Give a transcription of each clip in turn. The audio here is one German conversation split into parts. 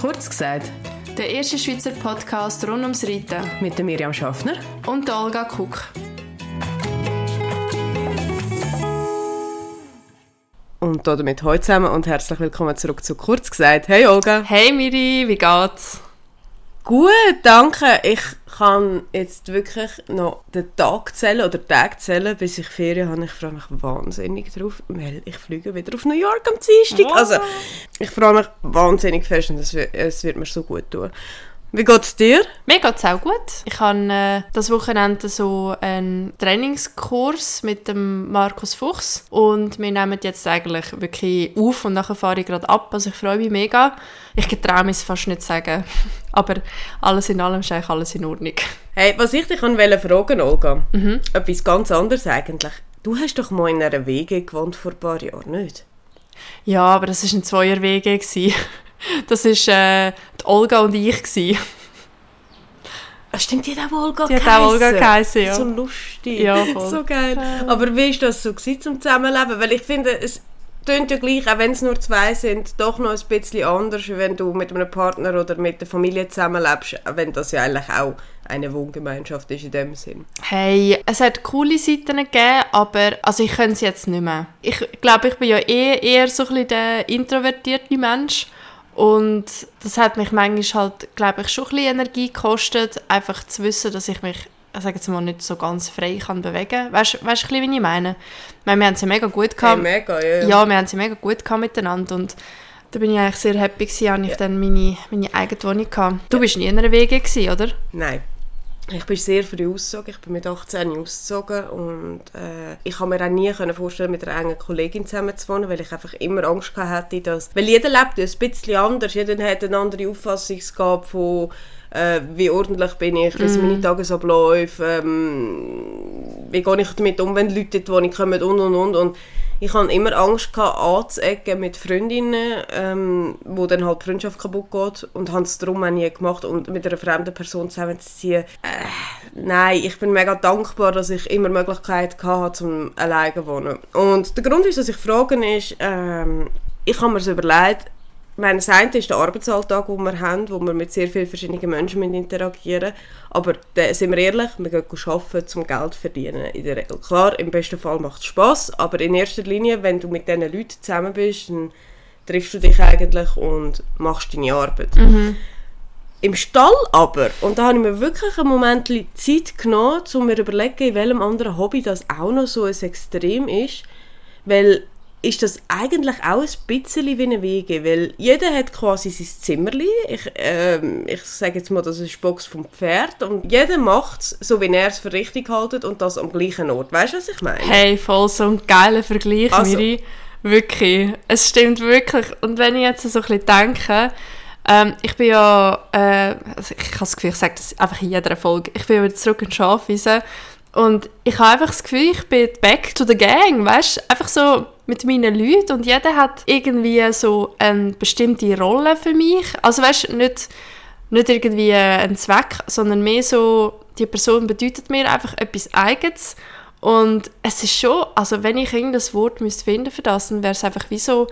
Kurz gesagt, Der erste Schweizer Podcast rund ums Reiten. mit der Miriam Schaffner. Und der Olga Kuck. Und damit heute zusammen und herzlich willkommen zurück zu Kurz gesagt. Hey Olga. Hey Miri, wie geht's? Gut, danke. Ich kann jetzt wirklich noch den Tag zählen oder Tag zählen, bis ich Ferien habe. Ich freue mich wahnsinnig drauf, weil ich fliege wieder auf New York am Dienstag. Wow. Also, ich freue mich wahnsinnig fest und es wird, es wird mir so gut tun. Wie geht's dir? Mir geht's auch gut. Ich habe äh, das Wochenende so einen Trainingskurs mit dem Markus Fuchs und wir nehmen jetzt eigentlich wirklich auf und nachher fahre ich gerade ab. Also ich freue mich mega. Ich getraue mich fast nicht zu sagen, aber alles in allem ist eigentlich alles in Ordnung. Hey, was ich dich wollte fragen, Olga, etwas ganz anderes eigentlich. Du hast doch mal in einer WG gewohnt vor ein paar Jahren, nicht? Ja, aber das war ein Zweierwege. Das war äh, die Olga und ich. gewesen. Ah, stimmt, die hat auch Olga Die hat auch Olga geheissen, ja. So lustig. Ja, voll. so geil. Aber wie ist das so gewesen zum Zusammenleben? Weil ich finde, es tönt ja gleich, auch wenn es nur zwei sind, doch noch ein bisschen anders, wie wenn du mit einem Partner oder mit der Familie zusammenlebst, wenn das ja eigentlich auch eine Wohngemeinschaft ist in dem Sinn. Hey, es hat coole Seiten gegeben, aber also ich könnte es jetzt nicht mehr. Ich glaube, ich bin ja eh eher so ein bisschen der introvertierte Mensch und das hat mich manchmal halt, glaube ich, schon ein bisschen Energie gekostet, einfach zu wissen, dass ich mich, ich sage jetzt mal, nicht so ganz frei kann bewegen. Weißt du, weißt, wie ich meine? Ich meine, wir haben ja mega gut Hey, gehabt. mega, ja. ja, wir haben ja mega gut gehabt miteinander und da bin ich eigentlich sehr happy gewesen, als ich dann meine, meine eigene Wohnung hatte. Du bist nie in einer WG gewesen, oder? Nein. Ich bin sehr früh ausgezogen. Ich bin mit 18 ausgezogen und äh, ich kann mir auch nie vorstellen, mit einer engen Kollegin zusammen zu wohnen, weil ich einfach immer Angst hätte, dass... Weil jeder lebt ja ein bisschen anders. Jeder hat eine andere Auffassungsgabe von äh, wie ordentlich bin ich, wie sind meine Tagesabläufe, ähm, wie gehe ich damit um, wenn Leute die Wohnung kommen und und und. und ich hatte immer Angst, gehabt, anzuecken mit Freundinnen, ähm, wo dann halt die Freundschaft kaputt geht und habe es darum auch nie gemacht und mit einer fremden Person zusammenzuziehen. Äh, nein, ich bin mega dankbar, dass ich immer die Möglichkeit hatte, zum alleine zu wohnen. Und der Grund dass ich frage, ist, ähm, ich habe mir überlegt, ich meine, das eine ist der Arbeitsalltag, den wir haben, wo wir mit sehr vielen verschiedenen Menschen mit interagieren Aber da sind wir ehrlich, wir gehen arbeiten, um Geld zu verdienen. In der Regel. Klar, im besten Fall macht es Spass, aber in erster Linie, wenn du mit diesen Leuten zusammen bist, dann triffst du dich eigentlich und machst deine Arbeit. Im Stall aber, und da habe ich mir wirklich einen Moment Zeit genommen, um mir zu überlegen, in welchem anderen Hobby das auch noch so ein Extrem ist, weil ist das eigentlich auch ein bisschen wie eine WG, weil jeder hat quasi sein Zimmerli. Ich, ähm, ich sage jetzt mal, das ist die Box vom Pferd und jeder macht es so, wie er es für richtig hält und das am gleichen Ort. Weißt du, was ich meine? Hey, voll so ein geiler Vergleich, Also- Miri. Wirklich. Es stimmt wirklich. Und wenn ich jetzt so ein bisschen denke, ähm, ich bin ja, äh, also ich habe das Gefühl, ich sage das einfach in jeder Folge, ich bin ja wieder zurück in die Schafwiese und ich habe einfach das Gefühl, ich bin back to the gang, weißt? Einfach so mit meinen Leuten und jeder hat irgendwie so eine bestimmte Rolle für mich. Also weißt nicht, nicht irgendwie ein Zweck, sondern mehr so, die Person bedeutet mir einfach etwas Eigenes und es ist schon, also wenn ich irgendein Wort müsste finden für das, dann wäre es einfach wie so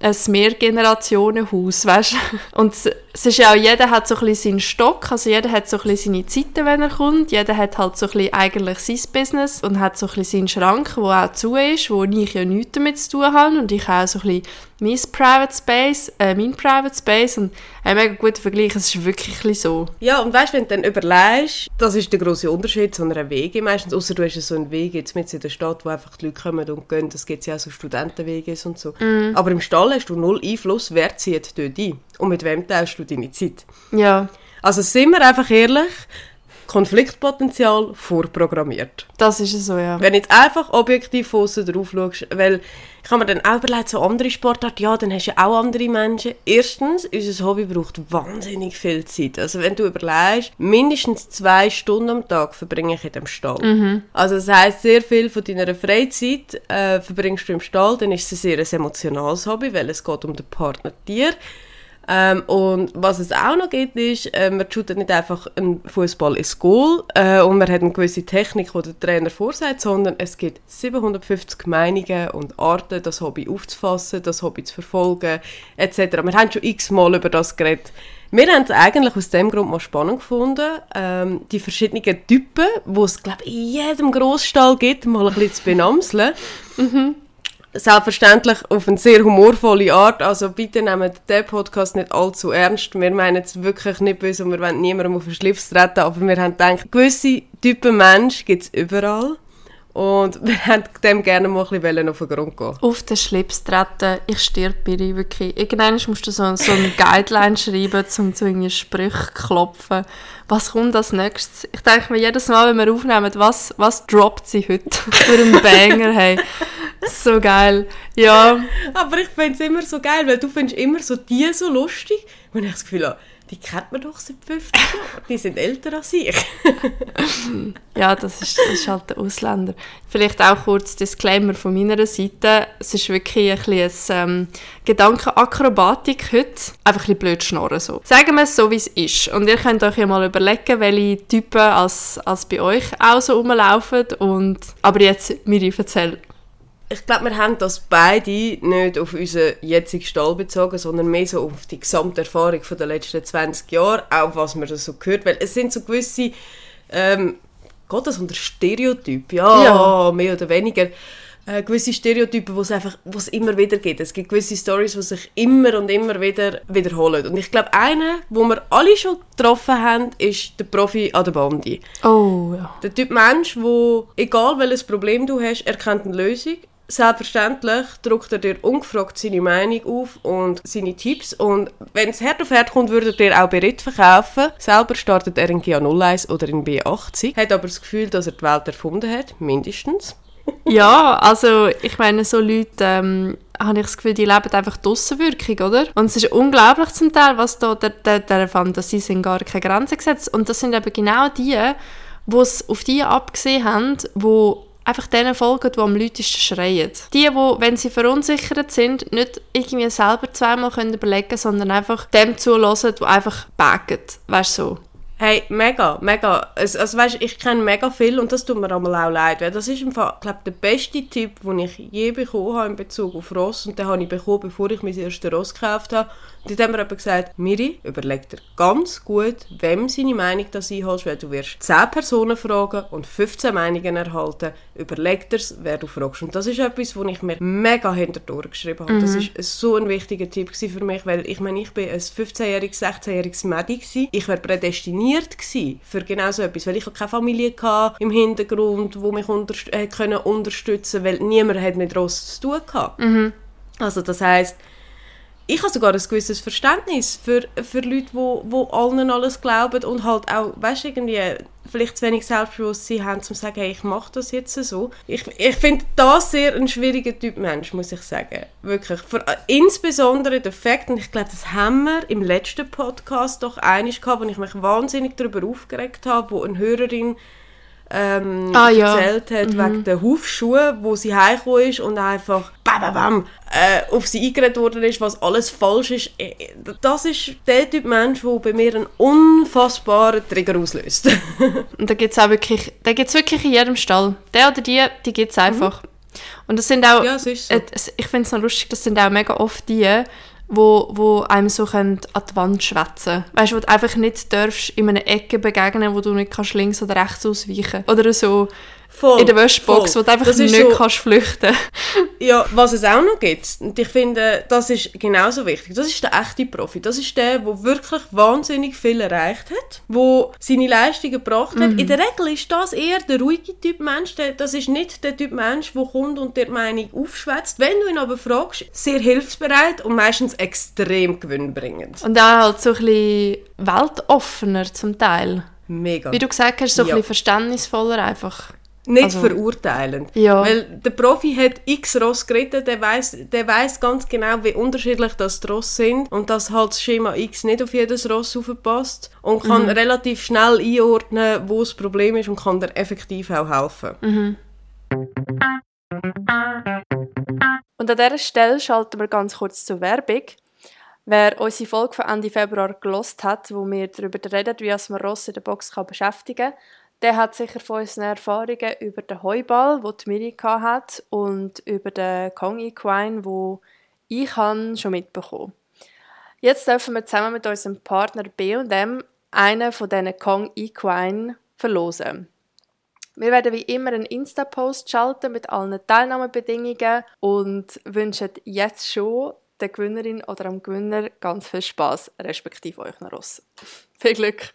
ein Mehrgenerationenhaus, weißt? Und es- es ist ja auch, jeder hat so ein bisschen seinen Stock, also jeder hat so ein bisschen seine Zeiten, wenn er kommt, jeder hat halt so ein bisschen eigentlich sein Business und hat so ein bisschen seinen Schrank, wo auch zu ist, wo ich ja nichts damit zu tun habe. Und ich habe auch so ein bisschen mein Private Space, äh, mein Private Space. Und ein mega guter Vergleich, es ist wirklich so. Ja, und weißt du, wenn du dann überlegst, das ist der grosse Unterschied zu einer WG meistens, außer du hast so einen Weg jetzt mit in der Stadt, wo einfach die Leute kommen und gehen, das gibt ja auch so Studentenweges und so. Aber im Stall hast du null Einfluss, wer zieht dort ein und mit wem teilst du deine Zeit. Ja, Also sind wir einfach ehrlich, Konfliktpotenzial vorprogrammiert. das ist es so, ja. Wenn du jetzt einfach objektiv von drauf schaust, weil ich habe mir dann auch überlegt, so andere Sportarten, ja, dann hast du ja auch andere Menschen. Erstens, unser Hobby braucht wahnsinnig viel Zeit. Also wenn du überlegst, mindestens zwei Stunden am Tag verbringe ich in dem Stall. Also das heisst, sehr viel von deiner Freizeit äh, verbringst du im Stall, dann ist es ein sehr emotionales Hobby, weil es geht um den Partner Tier. Ähm, und was es auch noch gibt, ist, äh, man shootet nicht einfach einen Fußball ins Goal äh, und man hat eine gewisse Technik, die der Trainer vorsagt, sondern es gibt 750 Meinungen und Arten, das Hobby aufzufassen, das Hobby zu verfolgen, etc. Wir haben schon x-mal über das geredet. Wir haben es eigentlich aus dem Grund mal spannend gefunden, ähm, die verschiedenen Typen, die es, glaube ich, in jedem Grossstall gibt, mal ein bisschen zu benamseln. mhm selbstverständlich auf eine sehr humorvolle Art. Also bitte nehmt den Podcast nicht allzu ernst. Wir meinen es wirklich nicht böse und wir wollen niemandem auf den Schlips treten, aber wir haben gedacht, gewisse Typen Mensch gibt es überall. Und wir wollten dem gerne mal ein bisschen auf den Grund gehen. Auf den Schlips treten, ich stirb Biri, wirklich. Irgendwann musst du so, so eine Guideline schreiben, um zu irgendwie Sprüche klopfen. Was kommt als nächstes? Ich denke mir jedes Mal, wenn wir aufnehmen, was, was droppt sie heute für einen Banger, hey. So geil, ja. Aber ich finde es immer so geil, weil du findest immer so die so lustig, und ich das Gefühl habe, die kennt man doch seit 50 Jahren. Die sind älter als ich. ja, das ist, das ist halt der Ausländer. Vielleicht auch kurz Disclaimer von meiner Seite. Es ist wirklich ein bisschen ähm, Gedankenakrobatik heute. Einfach ein bisschen blöd schnorren so. Sagen wir es so, wie es ist. Und ihr könnt euch ja mal überlegen, welche Typen als, als bei euch auch so rumlaufen. Und, aber jetzt, Miri, erzähl ich glaube, wir haben das beide nicht auf unseren jetzigen Stall bezogen, sondern mehr so auf die gesamte Erfahrung der letzten 20 Jahre, auch was man so gehört. Weil es sind so gewisse, ähm, geht das unter Stereotyp? Ja, ja, mehr oder weniger. Äh, gewisse Stereotypen, wo es einfach, wo es immer wieder gibt. Es gibt gewisse Stories, die sich immer und immer wieder wiederholen. Und ich glaube, einer, wo wir alle schon getroffen haben, ist der Profi an der Bandi. Oh, ja. Der Typ Mensch, wo, egal welches Problem du hast, er kennt eine Lösung Selbstverständlich drückt er dir ungefragt seine Meinung auf und seine Tipps. Und wenn es hart auf hart kommt, würde er dir auch Bericht verkaufen. Selber startet er in GA 01 oder in B80. Hat aber das Gefühl, dass er die Welt erfunden hat, mindestens. ja, also ich meine, so Leute ähm, habe ich das Gefühl, die leben einfach die Aussenwirkung, oder? Und es ist unglaublich zum Teil, was da der, der, der Fantasie sind gar keine Grenzen gesetzt. Und das sind eben genau die, die es auf die abgesehen haben, die einfach denen folgen, die am lautesten schreien. Die, die, wenn sie verunsichert sind, nicht irgendwie selber zweimal können überlegen können, sondern einfach dem zulassen, der einfach backt. Weißt du, so. Hey, mega, mega. Also, also weißt, ich kenne mega viel und das tut mir einmal auch leid, weil das ist im Fall, glaube der beste Tipp, den ich je bekommen habe in Bezug auf Ross und den habe ich bekommen, bevor ich mein erstes Ross gekauft habe. Und dann haben wir gesagt, Miri, überleg dir ganz gut, wem seine Meinung das einholst, weil du wirst 10 Personen fragen und 15 Meinungen erhalten. Überleg dir, wer du fragst. Und das ist etwas, was ich mir mega hinter geschrieben habe. Mhm. Das ist so ein wichtiger Tipp für mich, weil ich meine, ich bin ein 15-jähriges, 16-jähriges Mädchen Ich wäre prädestiniert prädestiniert gewesen für genau so etwas, weil ich keine Familie hatte im Hintergrund, wo mich unterst äh, können unterstützen, weil niemand hat mit Ross zu tun hatte. Mhm. Also das heißt ich habe sogar ein gewisses Verständnis für, für Leute, die wo, wo allen alles glauben und halt auch, weißt irgendwie vielleicht zu wenig Selbstbewusstsein haben, um zu sagen, hey, ich mache das jetzt so. Ich, ich finde das sehr ein schwieriger Typ Mensch, muss ich sagen. Wirklich. Für, äh, insbesondere der Fakt, und ich glaube, das haben wir im letzten Podcast doch einig gehabt, wo ich mich wahnsinnig darüber aufgeregt habe, wo eine Hörerin ähm, ah, ja. erzählt hat, mhm. wegen der Hufschuhe, wo sie heimgekommen ist und einfach bam, bam, bam, äh, auf sie eingeredet worden ist, was alles falsch ist. Äh, das ist der Typ Mensch, der bei mir einen unfassbaren Trigger auslöst. und da gibt es auch wirklich, da gibt's wirklich in jedem Stall. Der oder die, die gibt es mhm. einfach. Mhm. Und das sind auch, ja, so. äh, ich finde es noch lustig, das sind auch mega oft die, wo, wo einem so an die Wand schwätzen Weißt du, wo du einfach nicht darfst in einer Ecke begegnen, wo du nicht kannst links oder rechts ausweichen Oder so Voll, in der Wäschbox, wo du einfach nicht so, kannst flüchten Ja, was es auch noch gibt, und ich finde, das ist genauso wichtig, das ist der echte Profi. Das ist der, der wirklich wahnsinnig viel erreicht hat, der seine Leistungen gebracht hat. Mhm. In der Regel ist das eher der ruhige Typ Mensch, der, das ist nicht der Typ Mensch, der kommt und der Meinung aufschwätzt. Wenn du ihn aber fragst, sehr hilfsbereit und meistens extrem gewinnbringend. Und auch halt so ein bisschen weltoffener zum Teil. Mega. Wie du gesagt hast, so ja. ein bisschen verständnisvoller einfach. Nicht also, verurteilend. Ja. Weil der Profi hat x Ross geritten, der weiß der weiss ganz genau, wie unterschiedlich das die Ross sind und dass halt das Schema X nicht auf jedes Ross aufpasst und kann mhm. relativ schnell einordnen, wo das Problem ist und kann dir effektiv auch helfen. Mhm. Und an dieser Stelle schalten wir ganz kurz zur Werbung. Wer unsere Folge von Ende Februar gelost hat, wo wir darüber reden, wie man Ross in der Box kann beschäftigen kann, der hat sicher von unseren Erfahrungen über den Heuball, wo die Miri hat, und über den Kong Equine, wo ich schon mitbekommen Jetzt dürfen wir zusammen mit unserem Partner B&M einen von diesen Kong Equine verlosen. Wir werden wie immer einen Insta-Post schalten mit allen Teilnahmebedingungen und wünschen jetzt schon der Gewinnerin oder am Gewinner ganz viel Spaß, respektive euch Ross. Viel Glück!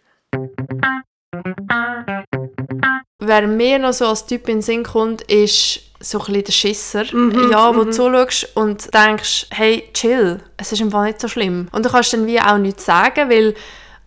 Wer mir noch so als Typ in den Sinn kommt, ist so ein bisschen der Schisser. Mhm, ja, wo mhm. du zuschaust und denkst, hey, chill, es ist einfach nicht so schlimm. Und du kannst dann wie auch nichts sagen, weil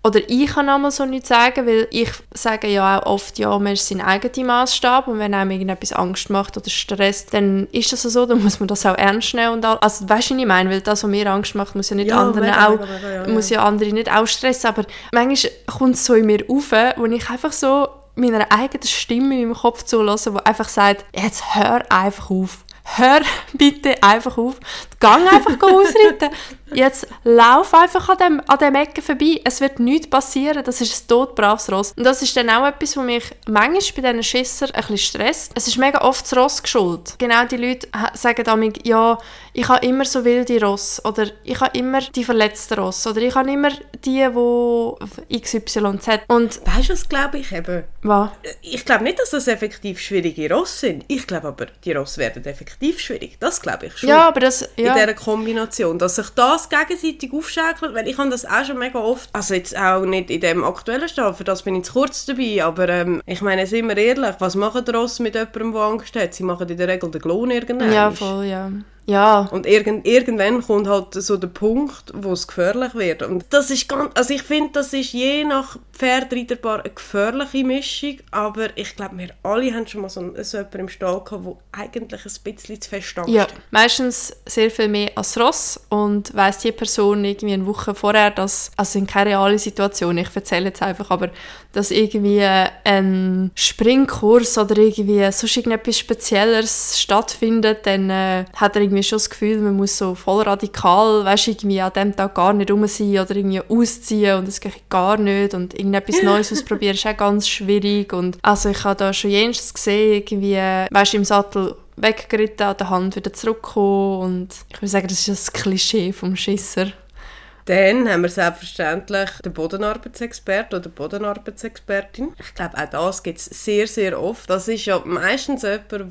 oder ich kann einmal so nichts sagen, weil ich sage ja auch oft, ja, man ist sein eigener Maßstab und wenn einem irgendetwas Angst macht oder Stress, dann ist das so, dann muss man das auch ernst nehmen und all. also weißt du, was ich meine, weil das, was mir Angst macht, muss ja nicht ja, anderen mega, auch, mega, mega, ja, muss ja andere nicht auch stressen, aber manchmal kommt es so in mir auf, wo ich einfach so meiner eigenen Stimme in meinem Kopf zulassen, die einfach sagt, jetzt hör einfach auf hör bitte einfach auf, gang einfach ausreiten. Jetzt lauf einfach an dem, an dem Ecken vorbei. Es wird nichts passieren. Das ist ein todbraves Ross. Und das ist dann auch etwas, was mich manchmal bei diesen Schissern ein bisschen stresst. Es ist mega oft das Ross geschuld. Genau die Leute sagen dann, ja, ich habe immer so wilde Ross. Oder ich habe immer die verletzten Ross. Oder ich habe immer die, die XYZ. Und weißt du, was glaube ich eben? Was? Ich glaube nicht, dass das effektiv schwierige Ross sind. Ich glaube aber, die Ross werden effektiv schwierig. Das glaube ich schon. Ja, aber das... Ja. In dieser Kombination. Dass sich da das gegenseitig aufschäkelt, weil ich habe das auch schon mega oft, also jetzt auch nicht in dem aktuellen Stand, für das bin ich zu kurz dabei, aber ähm, ich meine, sind wir ehrlich, was machen Ross mit jemandem, der Angst hat? Sie machen in der Regel den Klon irgendwann. Ja, voll, ja. Ja. Und irgend, irgendwann kommt halt so der Punkt, wo es gefährlich wird. Und das ist ganz, also ich finde, das ist je nach Pferdreiterpaar eine gefährliche Mischung, aber ich glaube, wir alle haben schon mal so, so jemanden im Stall gehabt, der eigentlich ein bisschen zu fest Angst Ja, meistens sehr viel mehr als Ross und weiss die Person irgendwie eine Woche vorher, dass, also in keine reale Situation, ich erzähle jetzt einfach, aber dass irgendwie ein Springkurs oder irgendwie sonst irgendetwas Spezielleres stattfindet, dann äh, hat er irgendwie schon das Gefühl, man muss so voll radikal, weißt, irgendwie an dem Tag gar nicht rum sein oder irgendwie ausziehen und es geht gar nicht und irgendetwas Neues ausprobieren ist auch ganz schwierig und also ich habe da schon jenstes gesehen, irgendwie, weißt, im Sattel weggeritten, an der Hand wieder zurückgekommen und ich würde sagen, das ist das Klischee vom Schisser. Dann haben wir selbstverständlich den Bodenarbeitsexperten oder Bodenarbeitsexpertin. Ich glaube, auch das gibt es sehr, sehr oft. Das ist ja meistens jemand, der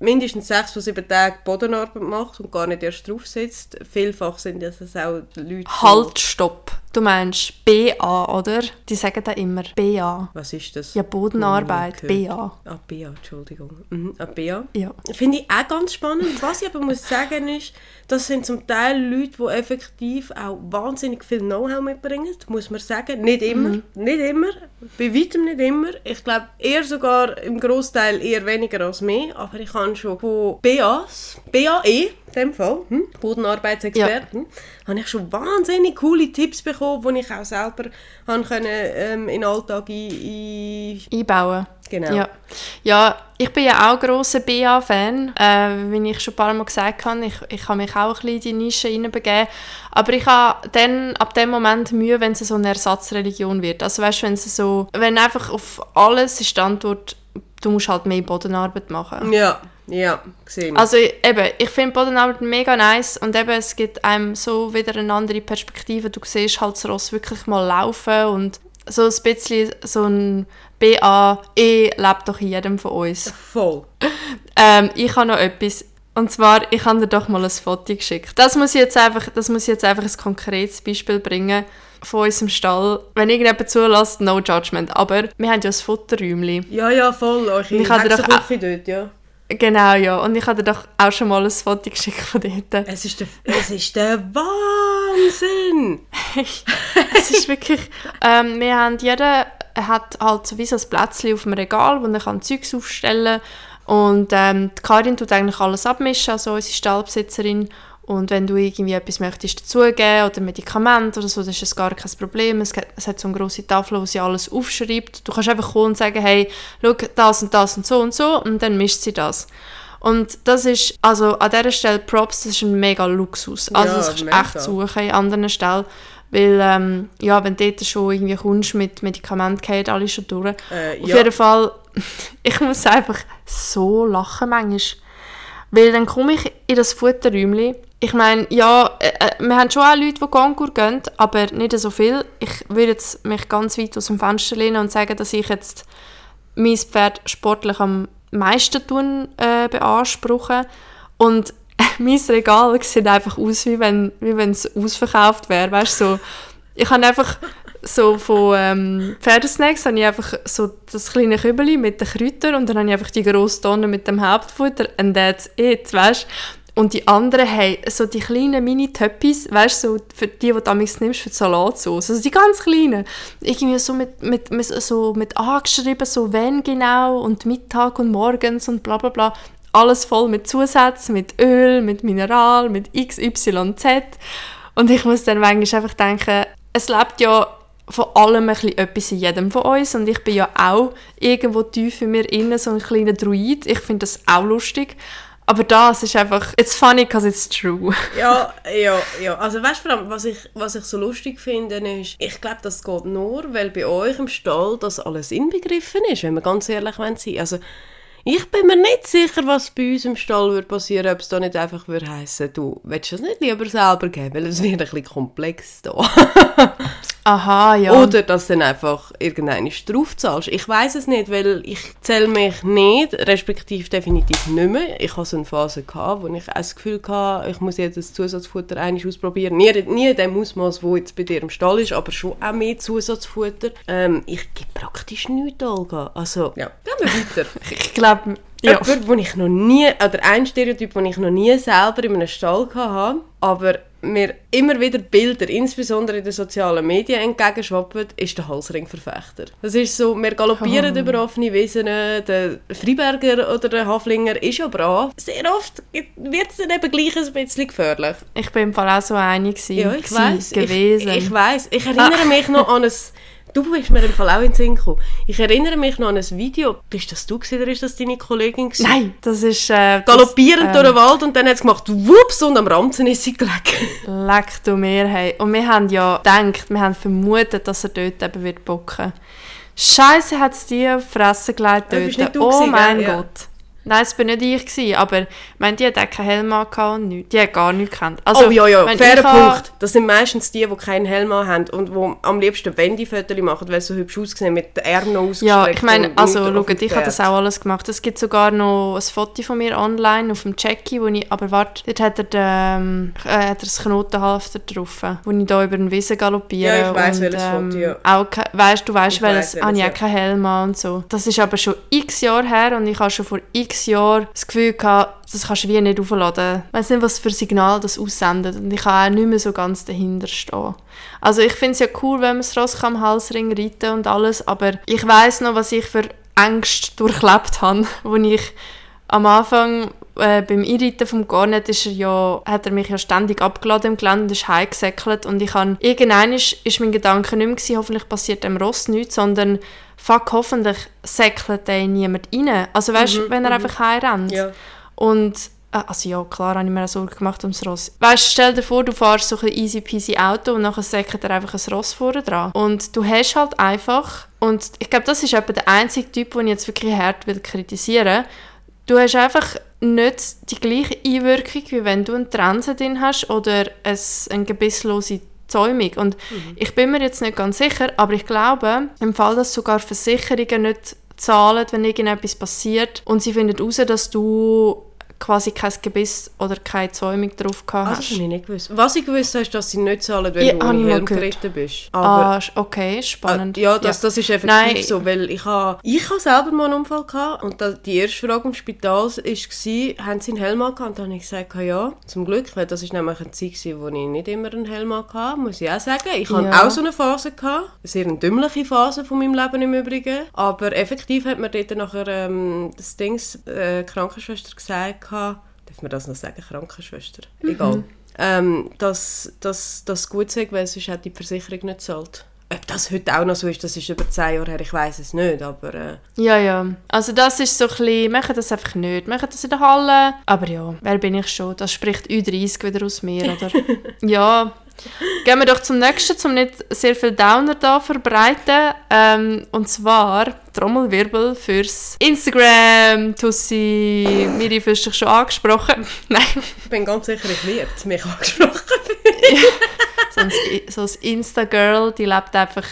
mindestens sechs von sieben Tagen Bodenarbeit macht und gar nicht erst drauf sitzt. Vielfach sind das auch Leute... Halt, stopp! Du meinst BA, oder? Die sagen da immer BA. Was ist das? Ja, Bodenarbeit, BA. Ah, BA, Entschuldigung. Mhm, ah, BA. Ja. Finde ich auch ganz spannend. Was ich aber muss sagen ist, das sind zum Teil Leute, die effektiv auch wahnsinnig viel Know-how mitbringen, muss man sagen. Nicht immer, mhm. nicht immer, bei weitem nicht immer. Ich glaube eher sogar im Großteil eher weniger als mehr, aber ich habe schon von BAs, BAE, dem Fall, hm, Bodenarbeitsexperten, ja. habe ich schon wahnsinnig coole Tipps bekommen, die ich auch selber haben können, ähm, in den Alltag ein, ein einbauen Genau. Ja. ja, ich bin ja auch grosser BA-Fan. Äh, wie ich schon ein paar Mal gesagt habe, ich, ich habe mich auch ein bisschen in die Nische hineinbegeben. Aber ich habe dann ab dem Moment Mühe, wenn es so eine Ersatzreligion wird. Also weißt wenn es so, wenn einfach auf alles ist die Antwort, du musst halt mehr Bodenarbeit machen. Ja. Ja, gesehen. Also eben, ich finde Bodenarbeit mega nice und eben, es gibt einem so wieder eine andere Perspektive. Du siehst halt das Ross wirklich mal laufen und so ein bisschen so ein BAE lebt doch in jedem von uns. Voll. ähm, ich habe noch etwas. Und zwar, ich habe dir doch mal ein Foto geschickt. Das muss ich jetzt einfach, das muss ich jetzt einfach ein konkretes Beispiel bringen von unserem Stall. Wenn irgendjemand zulässt, no judgment. Aber wir haben ja ein Fotoräumchen. Ja, ja, voll. Eure ich habe doch dort, ja. Genau, ja. Und ich habe dir doch auch schon mal ein Foto geschickt von dort. Es ist der, es ist der Wahnsinn! es ist wirklich... Ähm, wir haben jeder hat halt so wie so ein Plätzchen auf dem Regal, wo er kann Zeugs aufstellen kann. Und ähm, die Karin tut eigentlich alles abmischen, also unsere Stallbesitzerin. Und wenn du irgendwie etwas möchtest dazugeben oder Medikamente oder so, dann ist das gar kein Problem. Es, hat, es hat so eine grosse Tafel, wo sie alles aufschreibt. Du kannst einfach kommen und sagen, hey, schau, das und das und so und so und dann mischt sie das. Und das ist, also an dieser Stelle Props, das ist ein mega Luxus. Also Ja, das kannst du echt suchen in anderen Stellen. Weil, ähm, ja, wenn du dort schon irgendwie kommst mit Medikamenten, geht alles schon durch. Äh, Auf ja. jeden Fall, ich muss einfach so lachen manchmal. Weil dann komme ich in das Futterräumchen. Ich meine, ja, äh, äh, wir haben schon auch Leute, die Konkur gehen, aber nicht so viel. Ich würde jetzt mich ganz weit aus dem Fenster lehnen und sagen, dass ich jetzt mein Pferd sportlich am meisten tun, äh, beanspruche. Und mein Regal sieht einfach aus, wie wenn wie es ausverkauft wäre. Weißt so, ich habe einfach so von ähm, Pferdesnacks habe ich einfach so das kleine Kübeli mit den Kräutern und dann habe ich einfach die grosse Tonne mit dem Hauptfutter and that's it, weißt und die anderen haben so die kleinen Mini-Töppis, weißt du, so für die, die du damals nimmst für die Salatsauce. Also die ganz kleinen. Irgendwie so mit, mit, mit, so mit angeschrieben, so wenn genau und Mittag und morgens und bla bla bla. Alles voll mit Zusätzen, mit Öl, mit Mineral, mit X, Y, Z. Und ich muss dann manchmal einfach denken, es lebt ja von allem ein bisschen etwas in jedem von uns und ich bin ja auch irgendwo tief in mir innen so ein kleiner Druid. Ich finde das auch lustig. Aber das ist einfach, it's funny because it's true. Ja, ja, ja. Also weißt du, was ich, was ich so lustig finde, ist, ich glaube, das geht nur, weil bei euch im Stall das alles inbegriffen ist, wenn wir ganz ehrlich wollen sein. Also ich bin mir nicht sicher, was bei uns im Stall würde passieren, ob es da nicht einfach würde heissen, du willst das nicht lieber selber geben, weil es wird ein bisschen komplex da. Aha, ja. Oder dass du dann einfach irgendeine drauf zahlst. Ich weiß es nicht, weil ich zähle mich nicht, respektive definitiv nicht mehr. Ich hatte so eine Phase, gehabt, wo ich das Gefühl hatte, ich muss jetzt das Zusatzfutter einmal ausprobieren. Nie, nie in dem Ausmaß, wo jetzt bei dir im Stall ist, aber schon auch mehr Zusatzfutter. Ähm, ich gebe praktisch nichts, Olga. Also, ja, gehen wir weiter. ich glaube, ja. Jemand, den ich noch nie, oder ein Stereotyp, den ich noch nie selber in einem Stall hatte, aber mir immer wieder Bilder, insbesondere in den sozialen Medien, entgegenschwappen, ist der Halsringverfechter. Das ist so, wir galoppieren Oh. über offene Wiesen, der Freiberger oder der Haflinger ist ja brav. Sehr oft wird es dann eben gleich ein bisschen gefährlich. Ich bin im Fall auch so einig gewesen, Ja, ich gewesen. Ich, ich weiß. Ich erinnere mich noch an ein. Du bist mir im Fall auch in den Sinn gekommen. Ich erinnere mich noch an ein Video. Bist das du gewesen, oder ist das deine Kollegin? Gewesen? Nein, das ist... Äh, das, Galoppierend durch den Wald und dann hat es gemacht, wups, und am Ranzen ist sie gelegen. Leck du mir, hey. Und wir haben ja gedacht, wir haben vermutet, dass er dort eben wird bocken. Scheiße hat es dir auf Fresse gelegt dort. oh gewesen, mein? Ja. Gott. Nein, es bin nicht ich gewesen, aber ich meine, die hat auch keinen Helm angehabt und nichts. Die hat gar nichts gekannt. Also, oh ja, ja, fairer Punkt. Das sind meistens die, die keinen Helm haben und die am liebsten Wendy-Fotos machen, weil sie so hübsch aussehen, mit den Armen ausgestreckt. Ja, ich meine, also schaut, ich habe das auch alles gemacht. Es gibt sogar noch ein Foto von mir online auf dem Jackie, wo ich, aber warte, dort hat er, den, ähm, äh, hat er das Knotenhalfter drauf, wo ich da über den Wiesen galoppiere. Ja, ich weiss, welches Foto, ja. Auch, weißt, du weißt, Ich welches, weiss, habe ich welches, auch keinen Helm an und so. Das ist aber schon x Jahre her und ich habe schon vor x Jahren das Gefühl gehabt, das kannst du wie nicht aufladen. Ich weiss nicht, was für Signal das aussendet und ich kann auch nicht mehr so ganz dahinter stehen. Also ich finde es ja cool, wenn man das Ross am Halsring reiten und alles, aber ich weiß noch, was ich für Ängste durchlebt habe, wo ich am Anfang äh, beim Einreiten vom Garnet ist er ja, hat er mich ja ständig abgeladen im Gelände und ist heimgesäckelt und ich habe, irgendwann ist, ist mein Gedanke nicht mehr gewesen, hoffentlich passiert dem Ross nichts, sondern fuck, hoffentlich säckelt der niemand rein. Also weißt du, wenn er einfach heimrennt. Ja. Und, äh, also ja, klar habe ich mir auch Sorgen gemacht ums Ross. Weißt du, stell dir vor, du fährst so ein easy peasy Auto und nachher säckelt er einfach ein Ross vorne dran. Und du hast halt einfach, und ich glaube, das ist etwa der einzige Typ, den ich jetzt wirklich hart will kritisieren Du hast einfach nicht die gleiche Einwirkung, wie wenn du einen Transe drin hast oder ein, eine gebisslose Zäumung. Und ich bin mir jetzt nicht ganz sicher, aber ich glaube, im Fall, dass sogar Versicherungen nicht zahlen, wenn irgendetwas passiert und sie finden heraus, dass du quasi kein Gebiss oder keine Zäumung drauf gehabt Ah, hast. das habe ich nicht gewusst. Was ich gewusst habe, ist, dass sie nicht zahlen, wenn Ja, du ohne Helm geritten bist. Aber ah, okay, spannend. Ah, Ja, das, das ist effektiv Nein. so, weil ich habe ich ha selber mal einen Unfall gehabt und da, die erste Frage im Spital war, haben sie einen Helm angehabt? Und dann habe ich gesagt, ja, zum Glück, weil das ist nämlich eine Zeit, gewesen, wo ich nicht immer einen Helm hatte, muss ich auch sagen. Ich hatte Ja. auch so eine Phase, gehabt, eine sehr dümmliche Phase von meinem Leben im Übrigen, aber effektiv hat mir dort nachher ähm, das Dings, äh, Krankenschwester gesagt, gehabt, darf man das noch sagen, Krankenschwester? Egal. Ähm, dass, dass das gut sei, weil sonst hat die Versicherung nicht gezahlt. Ob das heute auch noch so ist, das ist über zehn Jahre her, ich weiß es nicht, aber... Äh, Ja, ja. Also das ist so ein bisschen, machen das einfach nicht. Machen das in der Halle. Aber ja, wer bin ich schon? Das spricht Ü30 wieder aus mir, oder? ja. Gehen wir doch zum nächsten, um nicht sehr viel Downer da verbreiten. Ähm, und zwar Trommelwirbel fürs Instagram. Tussi, Miri, fühlst dich schon angesprochen? Nein. ich bin ganz sicher, ich werde mich angesprochen. so ein, so ein Insta-Girl, die lebt einfach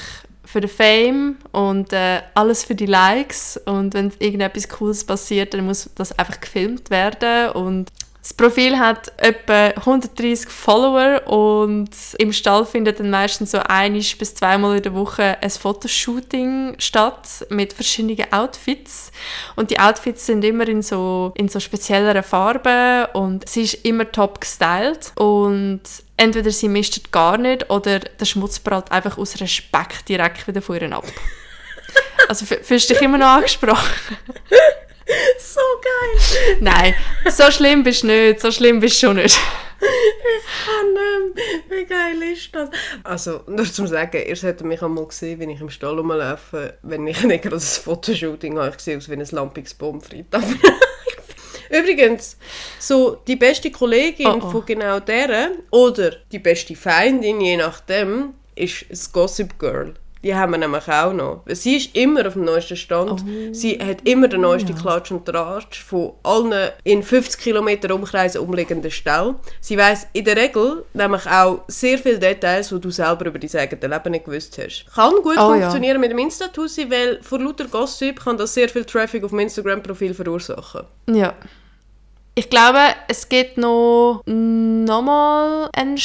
für den Fame und äh, alles für die Likes. Und wenn irgendetwas Cooles passiert, dann muss das einfach gefilmt werden. Und das Profil hat etwa 130 Follower und im Stall findet dann meistens so einisch bis zweimal in der Woche ein Fotoshooting statt mit verschiedenen Outfits und die Outfits sind immer in so in so spezielleren Farben und sie ist immer top gestylt und entweder sie mischt gar nicht oder der Schmutz prallt einfach aus Respekt direkt wieder von ihr ab. Also fühlst du dich immer noch angesprochen? so geil! Nein, so schlimm bist du nicht, so schlimm bist du schon nicht. Ah, nein, wie geil ist das? Also, nur zum Sagen, ihr solltet mich einmal sehen, wenn ich im Stall rumlaufe, wenn ich nicht gerade ein Fotoshooting habe. Ich sehe aus wie ein lampiges. Aber Übrigens, so die beste Kollegin Oh, oh. von genau der oder die beste Feindin, je nachdem, ist das Gossip Girl. Die haben wir nämlich auch noch. Sie ist immer auf dem neuesten Stand. Sie hat immer den neuesten Klatsch und Tratsch von allen in 50 Kilometer Umkreis umliegenden Stellen. Sie weiß in der Regel nämlich auch sehr viele Details, die du selber über dein eigenes Leben nicht gewusst hast. Kann gut Oh, ja. funktionieren mit dem Insta-Tussi, weil vor lauter Gossip kann das sehr viel Traffic auf dem Instagram-Profil verursachen. Ja. Ich glaube, es gibt noch nochmal einen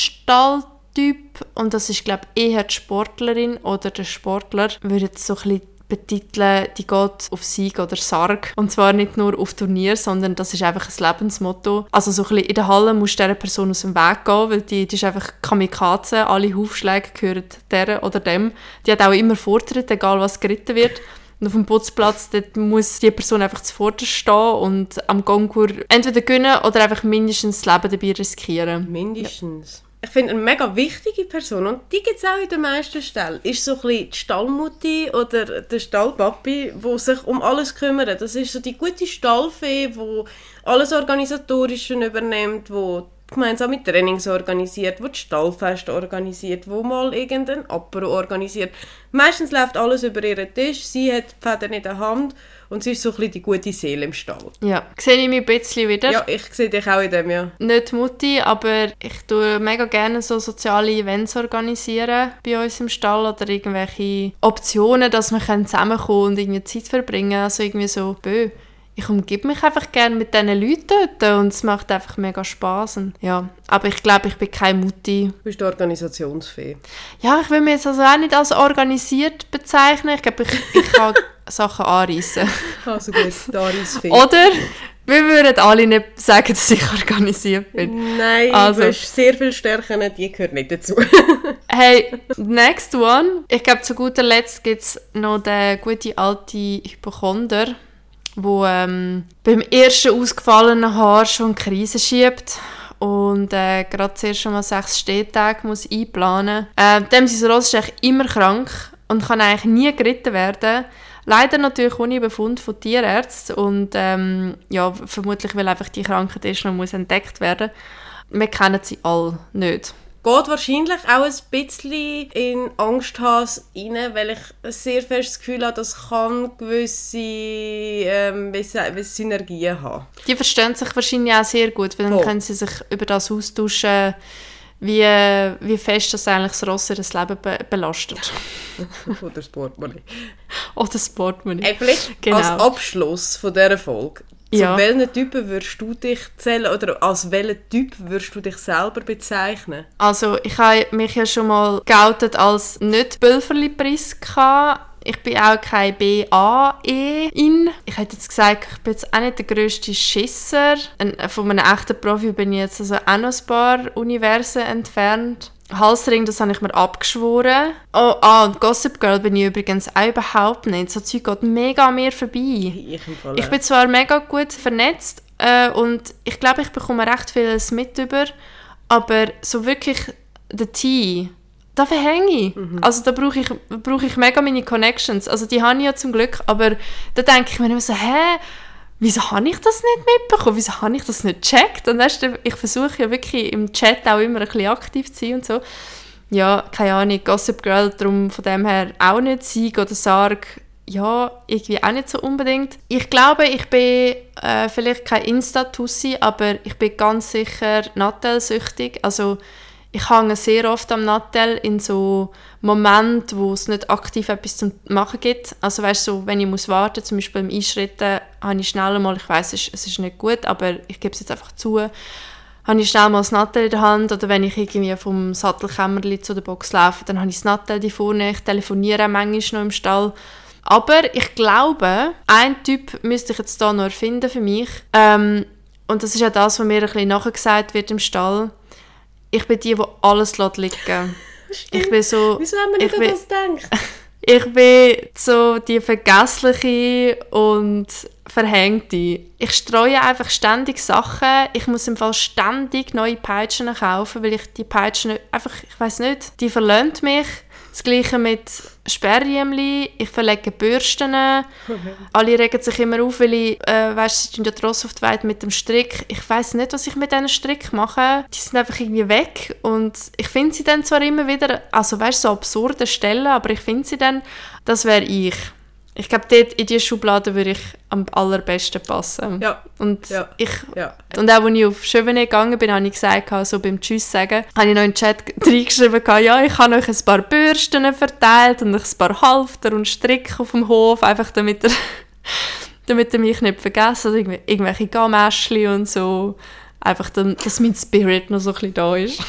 Stalltyp und das ist, glaube ich, eher die Sportlerin oder der Sportler. Würde so ein betiteln, die geht auf Sieg oder Sarg. Und zwar nicht nur auf Turnier, sondern das ist einfach ein Lebensmotto. Also so ein bisschen in der Halle musst du dieser Person aus dem Weg gehen, weil die, die ist einfach Kamikaze. Alle Hufschläge gehören der oder dem. Die hat auch immer Vortritt, egal was geritten wird. Und auf dem Putzplatz muss die Person einfach zuvorderst stehen und am Konkur entweder gewinnen oder einfach mindestens das Leben dabei riskieren. Mindestens. Ich finde, eine mega wichtige Person, und die gibt es auch in den meisten Stellen, ist so ein bisschen die Stallmutti oder der Stallpapi, der sich um alles kümmert. Das ist so die gute Stallfee, die alles Organisatorische übernimmt, die gemeinsame Trainings organisiert, die die Stallfeste organisiert, wo mal irgendein Apero organisiert. Meistens läuft alles über ihren Tisch, sie hat die Fäden in der Hand und sie ist so ein bisschen die gute Seele im Stall. Ja, sehe ich mich ein bisschen wieder. Ja, ich sehe dich auch in dem, ja. Nicht Mutti, aber ich tue mega gerne so soziale Events organisieren bei uns im Stall oder irgendwelche Optionen, dass wir können zusammenkommen und irgendwie Zeit verbringen. Also irgendwie so, bö, ich umgebe mich einfach gerne mit diesen Leuten dort und es macht einfach mega Spaß. Und ja, aber ich glaube, ich bin keine Mutti. Du bist die Organisationsfee. Ja, ich will mich jetzt also auch nicht als organisiert bezeichnen. Ich glaube, ich, ich kann Sachen anreissen. Also gut, Daris Fee. Oder wir würden alle nicht sagen, dass ich organisiert bin. Nein, Also. du hast sehr viele Stärken, die gehören nicht dazu. Hey, next one. Ich glaube, zu guter Letzt gibt es noch den guten alten Hypochonder, wo ähm, beim ersten ausgefallenen Haar schon Krise schiebt und äh, gerade zuerst schon mal sechs Stehtage muss einplanen. Äh, dem sein Ross ist eigentlich immer krank und kann eigentlich nie geritten werden. Leider natürlich ohne Befund von Tierärzten und ähm, ja, vermutlich weil einfach die Krankheit erst noch muss entdeckt werden. Wir kennen sie alle nicht. Geht wahrscheinlich auch ein bisschen in Angsthase rein, weil ich ein sehr festes Gefühl habe, das kann gewisse ähm, Synergien haben. Die verstehen sich wahrscheinlich auch sehr gut, weil dann Voll. können sie sich über das austauschen, wie, wie fest das eigentlich das Ross ihr Leben be belastet. Oder das Portemonnaie. Oder das Portemonnaie. Hey, vielleicht Genau. als Abschluss von dieser Folge. Zu Ja. welchen Typen würdest du dich zählen oder als welchen Typ würdest du dich selber bezeichnen? Also ich habe mich ja schon mal geoutet als nicht bölferli Priska. Ich bin auch kein BAE-In. Ich hätte jetzt gesagt, ich bin jetzt auch nicht der grösste Schisser. Von einem echten Profi bin ich jetzt also auch noch ein paar Universen entfernt. Halsring, das habe ich mir abgeschworen. Oh, ah, und Gossip Girl bin ich übrigens auch überhaupt nicht. So Zeug geht mega an mir vorbei. Ich. Ich bin zwar mega gut vernetzt äh, und ich glaube, ich bekomme recht vieles mit über, aber so wirklich der Tee, da verhänge ich. Also da brauche ich, brauche ich mega meine Connections. Also die habe ich ja zum Glück, aber da denke ich mir immer so, hä, wieso habe ich das nicht mitbekommen? Wieso habe ich das nicht gecheckt? Und weißt du, ich versuche ja wirklich im Chat auch immer ein bisschen aktiv zu sein und so. Ja, keine Ahnung, Gossip Girl, darum von dem her auch nicht Sieg oder Sarg, ja, irgendwie auch nicht so unbedingt. Ich glaube, ich bin äh, vielleicht kein Insta-Tussi, aber ich bin ganz sicher Nattel-süchtig. Also ich hänge sehr oft am Nattel in so Momenten, wo es nicht aktiv etwas zum Machen gibt. Also weißt so, wenn ich muss warten, zum Beispiel beim Einschritten, habe ich schnell mal, ich weiß, es, ist- es ist nicht gut, aber ich gebe es jetzt einfach zu, habe ich schnell mal das Nattel in der Hand oder wenn ich irgendwie vom Sattelkämmerli zu der Box laufe, dann habe ich das Nattel die vorne, ich telefoniere manchmal noch im Stall. Aber ich glaube, ein Typ müsste ich jetzt da noch erfinden für mich. Ähm, und das ist ja das, was mir ein bisschen nachgesagt wird im Stall. Ich bin die, die alles liegen Ich bin so... Wieso haben wir ich nicht an bin, das gedacht? ich bin so die vergessliche und verhängte. Ich streue einfach ständig Sachen. Ich muss im Fall ständig neue Peitschen kaufen, weil ich die Peitschen einfach, ich weiß nicht, die verlöhnt mich. Das gleiche mit Sperrriemli, ich verlege Bürsten. Alle regen sich immer auf, weil ich, äh, weißt, sie tun ja Tross auf die Weide mit dem Strick. Ich weiß nicht, was ich mit diesen Strick mache. Die sind einfach irgendwie weg und ich finde sie dann zwar immer wieder, also weißt, so absurde Stellen, aber ich finde sie dann, das wäre ich. Ich glaube, dort in diese Schublade würde ich am allerbesten passen. Ja, Und Ja. ich ja. und auch als ich auf Chevenet gegangen bin, habe ich gesagt, so beim Tschüss sagen, habe ich noch in den Chat reingeschrieben, ja, ich habe euch ein paar Bürsten verteilt und ein paar Halfter und Strick auf dem Hof, einfach damit er, damit er mich nicht oder irgendw- irgendwelche Gamäschli und so. Einfach, dass mein Spirit noch so ein bisschen da ist.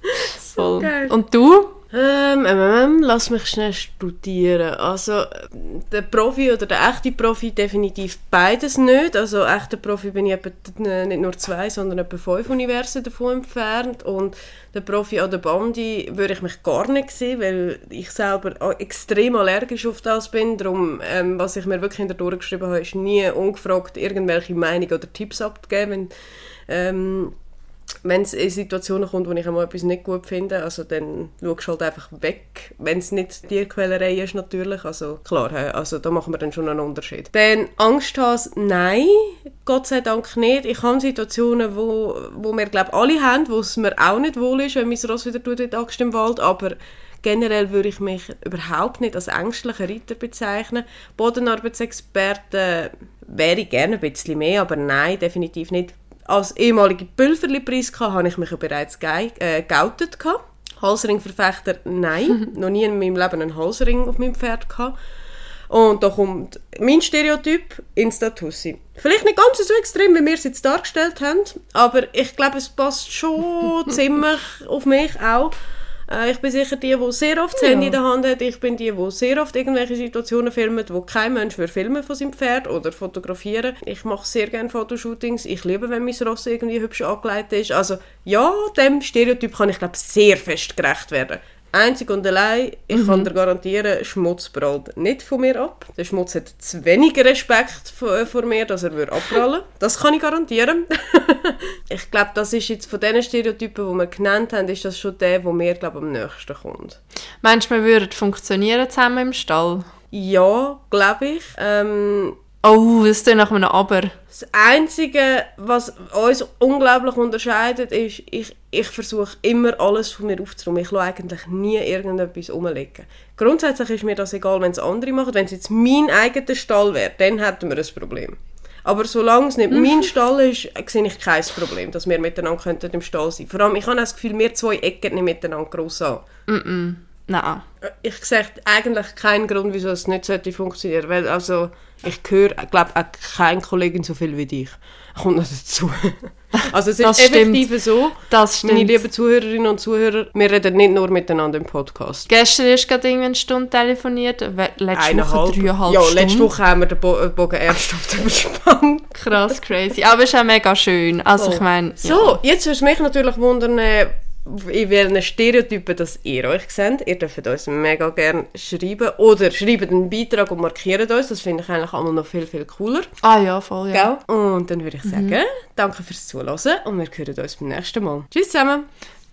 Voll. geil. Und du? Ähm, ähm, ähm, lass mich schnell studieren. Also, äh, der Profi oder der echte Profi definitiv beides nicht. Also, echter Profi bin ich etwa, nicht nur zwei, sondern etwa fünf Universen davon entfernt. Und der Profi an der Bandi würde ich mich gar nicht sehen, weil ich selber extrem allergisch auf das bin. Darum, ähm, was ich mir wirklich hinter durchgeschrieben habe, ist nie ungefragt irgendwelche Meinungen oder Tipps abzugeben. Ähm, wenn es in Situationen kommt, wo ich einmal etwas nicht gut finde, also dann schaust du halt einfach weg, wenn es nicht Tierquälerei ist natürlich, also klar, also da machen wir dann schon einen Unterschied. Dann Angst hast, nein, Gott sei Dank nicht. Ich habe Situationen, wo, wo wir glaube alle haben, wo es mir auch nicht wohl ist, wenn mein Ross wieder tut Axt im Wald, aber generell würde ich mich überhaupt nicht als ängstlicher Reiter bezeichnen. Bodenarbeitsexperte wäre ich gerne ein bisschen mehr, aber nein, definitiv nicht. Als ehemalige Pülverli-Preiska habe ich mich ja bereits gei- äh, geoutet. gehabt. Halsringverfechter, nein. noch nie in meinem Leben einen Halsring auf meinem Pferd gehabt. Und da kommt mein Stereotyp Insta-Tussi. Vielleicht nicht ganz so extrem, wie wir es jetzt dargestellt haben, aber ich glaube, es passt schon ziemlich auf mich auch. Äh, ich bin sicher die, die sehr oft das Ja. Handy in der Hand hat. Ich bin die, die sehr oft irgendwelche Situationen filmt, wo kein Mensch will filmen von seinem Pferd oder fotografieren. Ich mache sehr gerne Fotoshootings. Ich liebe, wenn mein Ross irgendwie hübsch angelegt ist. Also ja, dem Stereotyp kann ich glaube sehr fest gerecht werden. Einzig und allein, ich kann dir garantieren, Schmutz prallt nicht von mir ab. Der Schmutz hat zu wenig Respekt vor, vor mir, dass er würde abprallen Das kann ich garantieren. ich glaube, das ist jetzt von den Stereotypen, die wir genannt haben, ist das schon der, der mir glaube am nächsten kommt. Meinst du, wir würden funktionieren zusammen im Stall? Ja, glaube ich. Ähm, Oh, das ist nach einem Aber. das Einzige, was uns unglaublich unterscheidet, ist, ich, ich versuche immer alles von mir aufzuräumen. Ich lasse eigentlich nie irgendetwas rumliegen. Grundsätzlich ist mir das egal, wenn es andere machen. Wenn es jetzt mein eigener Stall wäre, dann hätten wir ein Problem. Aber solange es nicht mein Stall ist, sehe ich kein Problem, dass wir miteinander könnten im Stall sein Vor allem, ich habe das Gefühl, wir zwei ecken nicht miteinander gross an. Nein. Ich sehe eigentlich keinen Grund, wieso es nicht sollte funktionieren. Weil also, ich höre, glaube auch kein Kollegin so viel wie dich. Kommt noch dazu. Also es ist Das stimmt. effektiv so, Das meine stimmt. lieben Zuhörerinnen und Zuhörer, wir reden nicht nur miteinander im Podcast. Gestern ist gerade irgendwie eine Stunde telefoniert. Letzte Woche Eineinhalb. dreieinhalb Ja, Stunden. letzte Woche haben wir den Bo äh, Bogen ernsthaft überspannt. Krass, crazy. Aber es ist auch mega schön. Also ich meine... So, jetzt würde mich natürlich wundern, äh, in welchen Stereotypen das ihr euch seht. Ihr dürft uns mega gerne schreiben. Oder schreibt einen Beitrag und markiert uns. Das finde ich eigentlich einmal noch viel, viel cooler. Ah ja, voll, ja. Gell? Und dann würde ich sagen, danke fürs Zuhören und wir hören uns beim nächsten Mal. Tschüss zusammen!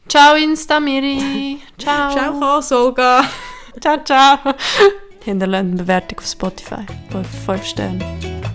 Ciao Instamiri. Ciao. Ciao, Kosoga. Ciao, ciao. Hinterlasst eine Bewertung auf Spotify. 5 Sterne.